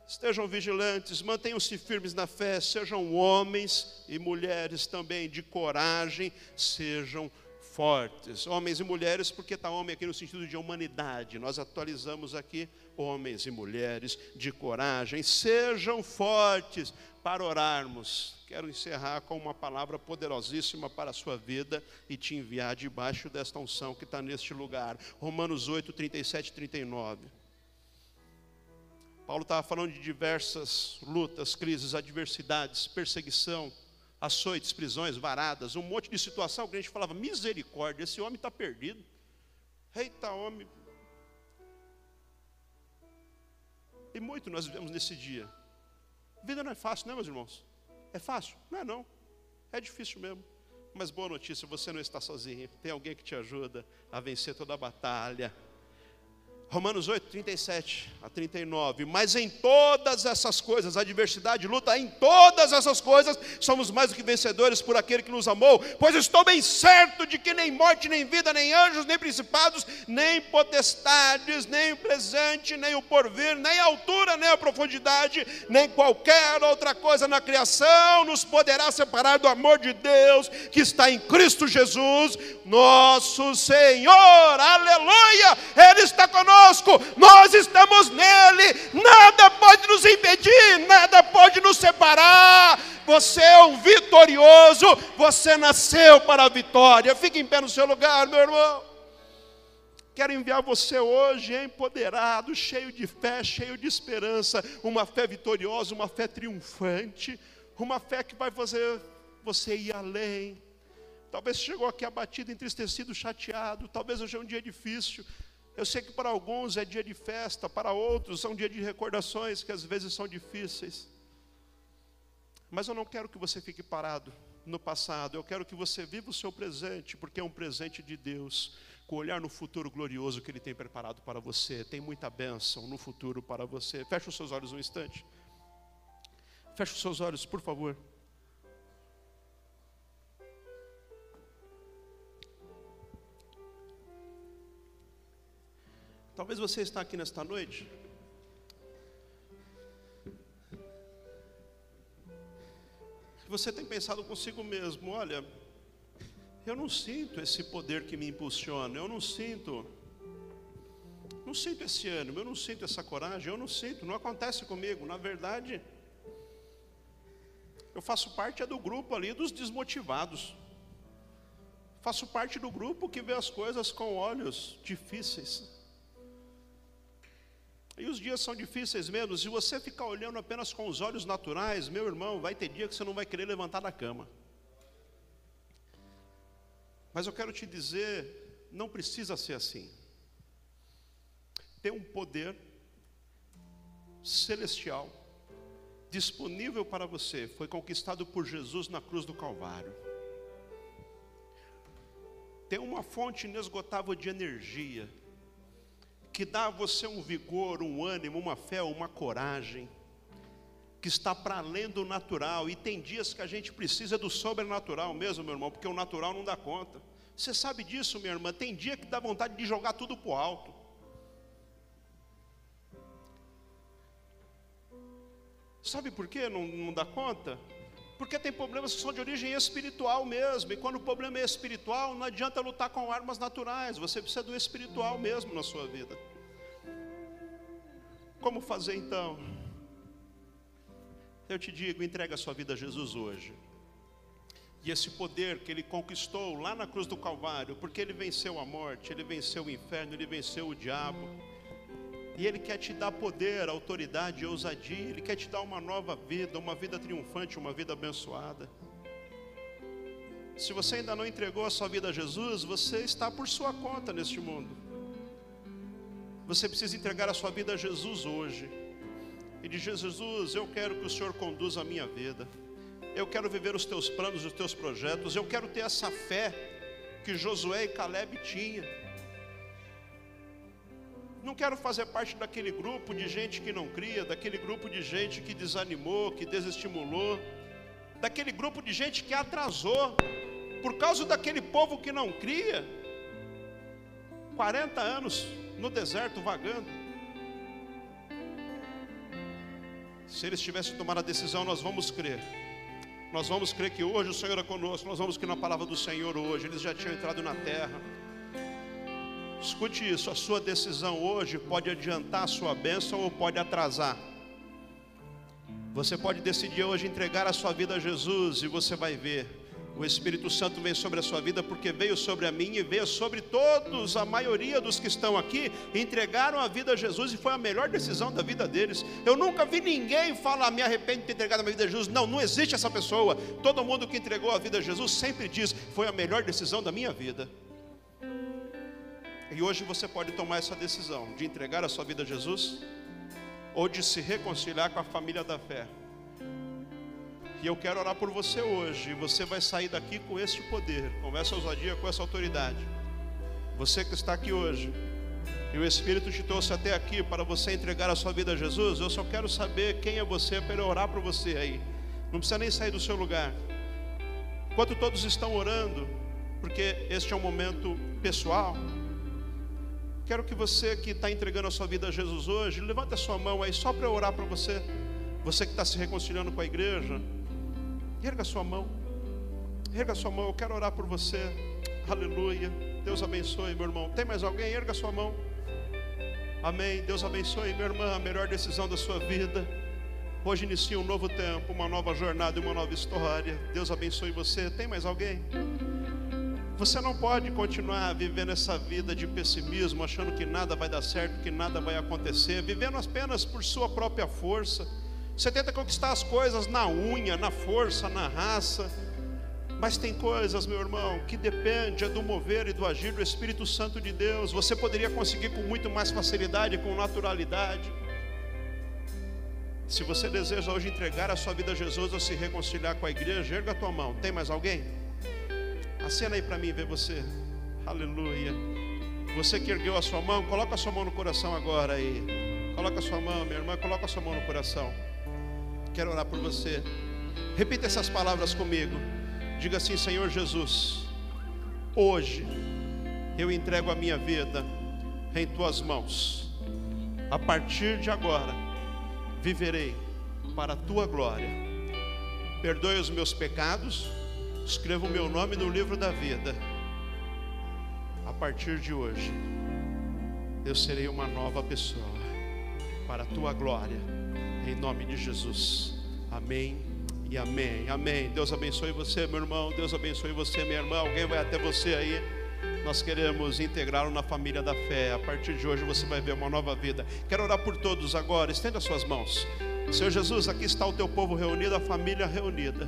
Estejam vigilantes, mantenham-se firmes na fé, sejam homens e mulheres também de coragem, sejam fortes. Homens e mulheres, porque está homem aqui no sentido de humanidade. Nós atualizamos aqui homens e mulheres de coragem, sejam fortes para orarmos. Quero encerrar com uma palavra poderosíssima para a sua vida e te enviar debaixo desta unção que está neste lugar. Romanos 8, 37 e 39. Paulo estava falando de diversas lutas, crises, adversidades, perseguição, açoites, prisões, varadas, um monte de situação que a gente falava, misericórdia, esse homem está perdido. Eita, homem. E muito nós vivemos nesse dia. A vida não é fácil, não é, meus irmãos? É fácil? Não é não. É difícil mesmo. Mas boa notícia, você não está sozinho. Tem alguém que te ajuda a vencer toda a batalha. Romanos 8, 37 a 39. Mas em todas essas coisas, adversidade, luta, em todas essas coisas, somos mais do que vencedores por aquele que nos amou. Pois estou bem certo de que nem morte, nem vida, nem anjos, nem principados, nem potestades, nem o presente, nem o porvir, nem a altura, nem a profundidade, nem qualquer outra coisa na criação nos poderá separar do amor de Deus que está em Cristo Jesus, nosso Senhor. Aleluia! Ele está conosco conosco, nós estamos nele, nada pode nos impedir, nada pode nos separar. Você é um vitorioso, você nasceu para a vitória. Fique em pé no seu lugar, meu irmão. Quero enviar você hoje empoderado, cheio de fé, cheio de esperança, uma fé vitoriosa, uma fé triunfante, uma fé que vai fazer você ir além. Talvez chegou aqui abatido, entristecido, chateado, talvez hoje é um dia difícil, eu sei que para alguns é dia de festa, para outros são dia de recordações que às vezes são difíceis. Mas eu não quero que você fique parado no passado, eu quero que você viva o seu presente, porque é um presente de Deus, com olhar no futuro glorioso que Ele tem preparado para você. Tem muita bênção no futuro para você. Feche os seus olhos um instante. Feche os seus olhos, por favor. Talvez você está aqui nesta noite. Você tem pensado consigo mesmo, olha, eu não sinto esse poder que me impulsiona, eu não sinto, não sinto esse ânimo, eu não sinto essa coragem, eu não sinto, não acontece comigo. Na verdade, eu faço parte é do grupo ali dos desmotivados. Faço parte do grupo que vê as coisas com olhos difíceis. E os dias são difíceis mesmo. Se você ficar olhando apenas com os olhos naturais, meu irmão, vai ter dia que você não vai querer levantar da cama. Mas eu quero te dizer, não precisa ser assim. Tem um poder celestial disponível para você, foi conquistado por Jesus na cruz do Calvário. Tem uma fonte inesgotável de energia que dá a você um vigor, um ânimo, uma fé, uma coragem, que está para além do natural. E tem dias que a gente precisa do sobrenatural mesmo, meu irmão, porque o natural não dá conta. Você sabe disso, minha irmã? Tem dia que dá vontade de jogar tudo para o alto. Sabe por que não, não dá conta? Porque tem problemas que são de origem espiritual mesmo. E quando o problema é espiritual, não adianta lutar com armas naturais. Você precisa do espiritual mesmo na sua vida. Como fazer então? Eu te digo, entrega a sua vida a Jesus hoje. E esse poder que ele conquistou lá na cruz do Calvário, porque ele venceu a morte, ele venceu o inferno, ele venceu o diabo e Ele quer te dar poder, autoridade ousadia. Ele quer te dar uma nova vida, uma vida triunfante, uma vida abençoada. Se você ainda não entregou a sua vida a Jesus, você está por sua conta neste mundo. Você precisa entregar a sua vida a Jesus hoje. E dizer: Jesus, eu quero que o Senhor conduza a minha vida. Eu quero viver os teus planos, os teus projetos. Eu quero ter essa fé que Josué e Caleb tinham não quero fazer parte daquele grupo de gente que não cria, daquele grupo de gente que desanimou, que desestimulou, daquele grupo de gente que atrasou, por causa daquele povo que não cria. 40 anos no deserto vagando. Se eles tivessem tomado a decisão, nós vamos crer. Nós vamos crer que hoje o Senhor é conosco, nós vamos crer na palavra do Senhor hoje. Eles já tinham entrado na terra. Escute isso, a sua decisão hoje pode adiantar a sua bênção ou pode atrasar. Você pode decidir hoje entregar a sua vida a Jesus e você vai ver. O Espírito Santo vem sobre a sua vida porque veio sobre a mim e veio sobre todos, a maioria dos que estão aqui, entregaram a vida a Jesus e foi a melhor decisão da vida deles. Eu nunca vi ninguém falar, me arrependo de ter entregado a minha vida a Jesus. Não, não existe essa pessoa. Todo mundo que entregou a vida a Jesus sempre diz, foi a melhor decisão da minha vida. E hoje você pode tomar essa decisão de entregar a sua vida a Jesus ou de se reconciliar com a família da fé. E eu quero orar por você hoje. Você vai sair daqui com este poder, com essa ousadia, com essa autoridade. Você que está aqui hoje, e o Espírito te trouxe até aqui para você entregar a sua vida a Jesus, eu só quero saber quem é você para orar para você aí. Não precisa nem sair do seu lugar. Enquanto todos estão orando, porque este é um momento pessoal, quero que você que está entregando a sua vida a Jesus hoje, levante a sua mão aí só para eu orar para você. Você que está se reconciliando com a igreja, erga sua mão. Erga sua mão, eu quero orar por você. Aleluia. Deus abençoe, meu irmão. Tem mais alguém? Erga sua mão. Amém. Deus abençoe, minha irmã, a melhor decisão da sua vida. Hoje inicia um novo tempo, uma nova jornada e uma nova história. Deus abençoe você. Tem mais alguém? Você não pode continuar vivendo essa vida de pessimismo, achando que nada vai dar certo, que nada vai acontecer, vivendo apenas por sua própria força. Você tenta conquistar as coisas na unha, na força, na raça. Mas tem coisas, meu irmão, que depende do mover e do agir do Espírito Santo de Deus. Você poderia conseguir com muito mais facilidade, com naturalidade. Se você deseja hoje entregar a sua vida a Jesus ou se reconciliar com a igreja, erga a tua mão. Tem mais alguém? Acena aí para mim ver você. Aleluia. Você que ergueu a sua mão, coloca a sua mão no coração agora aí. Coloca a sua mão, minha irmã, coloca a sua mão no coração. Quero orar por você. Repita essas palavras comigo. Diga assim, Senhor Jesus, hoje eu entrego a minha vida em tuas mãos. A partir de agora, viverei para a tua glória. Perdoe os meus pecados, escreva o meu nome no livro da vida. A partir de hoje, eu serei uma nova pessoa para a tua glória, em nome de Jesus. Amém e amém. Amém. Deus abençoe você, meu irmão. Deus abençoe você, minha irmã. Alguém vai até você aí. Nós queremos integrá-lo na família da fé. A partir de hoje você vai ver uma nova vida. Quero orar por todos agora. Estenda suas mãos. Senhor Jesus, aqui está o teu povo reunido, a família reunida.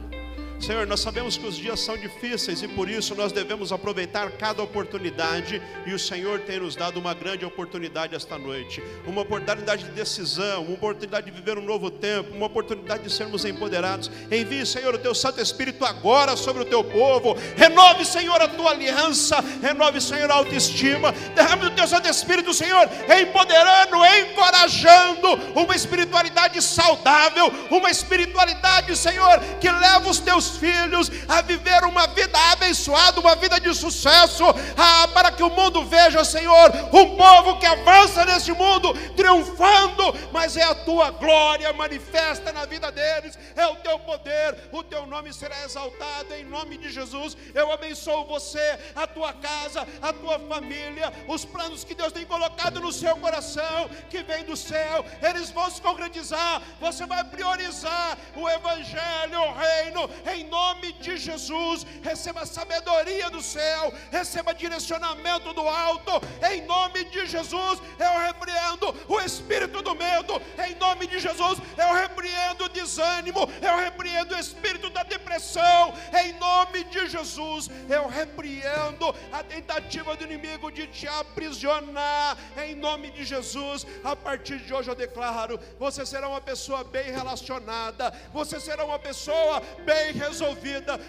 Senhor, nós sabemos que os dias são difíceis e por isso nós devemos aproveitar cada oportunidade e o Senhor tem nos dado uma grande oportunidade esta noite, uma oportunidade de decisão, uma oportunidade de viver um novo tempo, uma oportunidade de sermos empoderados. Envie, Senhor, o teu Santo Espírito agora sobre o teu povo. Renove, Senhor, a tua aliança, renove, Senhor, a autoestima. Derrame o teu Santo Espírito, Senhor, empoderando, encorajando uma espiritualidade saudável, uma espiritualidade, Senhor, que leva os teus filhos a viver uma vida abençoada, uma vida de sucesso, ah, para que o mundo veja, Senhor, um povo que avança neste mundo, triunfando, mas é a tua glória manifesta na vida deles, é o teu poder, o teu nome será exaltado em nome de Jesus. Eu abençoo você, a tua casa, a tua família, os planos que Deus tem colocado no seu coração, que vem do céu, eles vão se concretizar. Você vai priorizar o Evangelho, o reino, em nome de Jesus. Receba sabedoria do céu, receba direcionamento do alto, em nome de Jesus. Eu repreendo o espírito do medo, em nome de Jesus. Eu repreendo o desânimo, eu repreendo o espírito da depressão, em nome de Jesus. Eu repreendo a tentativa do inimigo de te aprisionar, em nome de Jesus. A partir de hoje eu declaro: você será uma pessoa bem relacionada, você será uma pessoa bem resolvida,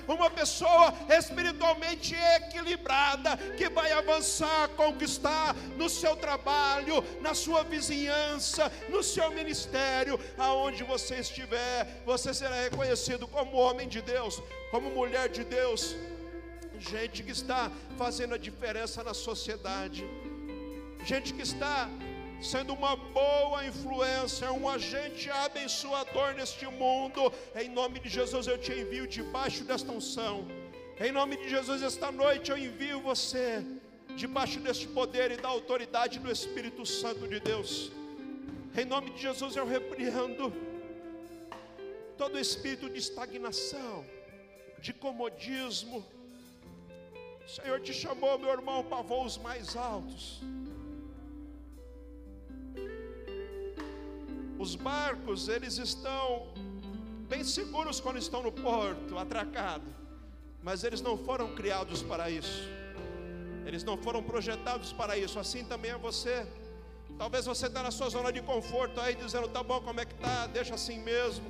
uma pessoa espiritualmente equilibrada, que vai avançar, conquistar no seu trabalho, na sua vizinhança, no seu ministério, aonde você estiver, você será reconhecido como homem de Deus, como mulher de Deus, gente que está fazendo a diferença na sociedade, gente que está sendo uma boa influência, um agente abençoador neste mundo. Em nome de Jesus eu te envio debaixo desta unção. Em nome de Jesus, esta noite eu envio você debaixo deste poder e da autoridade do Espírito Santo de Deus. Em nome de Jesus eu repreendo todo espírito de estagnação, de comodismo. O Senhor te chamou, meu irmão, para voos mais altos. Os barcos, eles estão bem seguros quando estão no porto, atracados, mas eles não foram criados para isso. Eles não foram projetados para isso. Assim também é você. Talvez você está na sua zona de conforto aí, dizendo: tá bom, como é que tá? Deixa assim mesmo.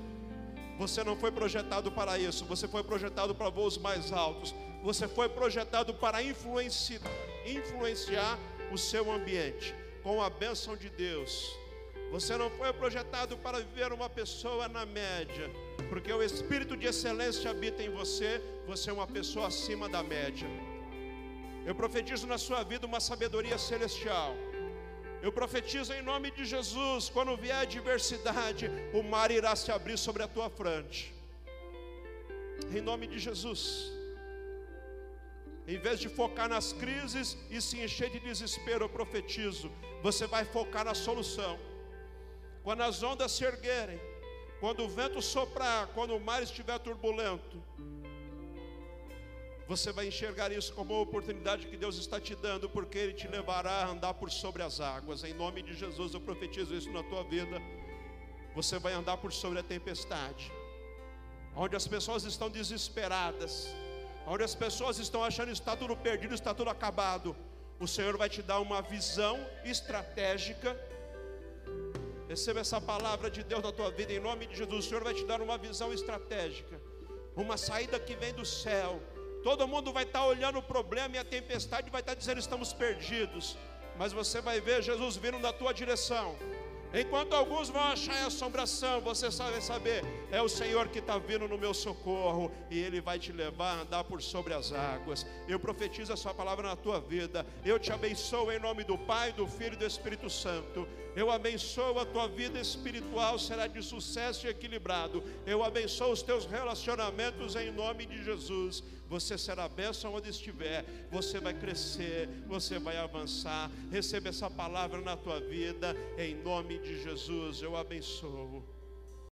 Você não foi projetado para isso, você foi projetado para voos mais altos. Você foi projetado para influenciar, influenciar o seu ambiente com a bênção de Deus. Você não foi projetado para viver uma pessoa na média, porque o espírito de excelência habita em você, você é uma pessoa acima da média. Eu profetizo na sua vida uma sabedoria celestial. Eu profetizo em nome de Jesus, quando vier a adversidade, o mar irá se abrir sobre a tua frente. Em nome de Jesus. Em vez de focar nas crises e se encher de desespero, eu profetizo, você vai focar na solução. Quando as ondas se erguerem, quando o vento soprar, quando o mar estiver turbulento, você vai enxergar isso como uma oportunidade que Deus está te dando, porque Ele te levará a andar por sobre as águas. Em nome de Jesus, eu profetizo isso na tua vida. Você vai andar por sobre a tempestade, onde as pessoas estão desesperadas, onde as pessoas estão achando que está tudo perdido, está tudo acabado. O Senhor vai te dar uma visão estratégica. Receba essa palavra de Deus na tua vida, em nome de Jesus. O Senhor vai te dar uma visão estratégica, uma saída que vem do céu Todo mundo vai estar olhando o problema e a tempestade vai estar dizendo estamos perdidos. Mas você vai ver Jesus vindo na tua direção. Enquanto alguns vão achar assombração, você vai saber, é o Senhor que está vindo no meu socorro e Ele vai te levar a andar por sobre as águas. Eu profetizo a Sua palavra na tua vida. Eu te abençoo em nome do Pai, do Filho e do Espírito Santo. Eu abençoo a tua vida espiritual, será de sucesso e equilibrado. Eu abençoo os teus relacionamentos em nome de Jesus. Você será bênção onde estiver. Você vai crescer, você vai avançar. Receba essa palavra na tua vida, em nome de Jesus. Eu abençoo.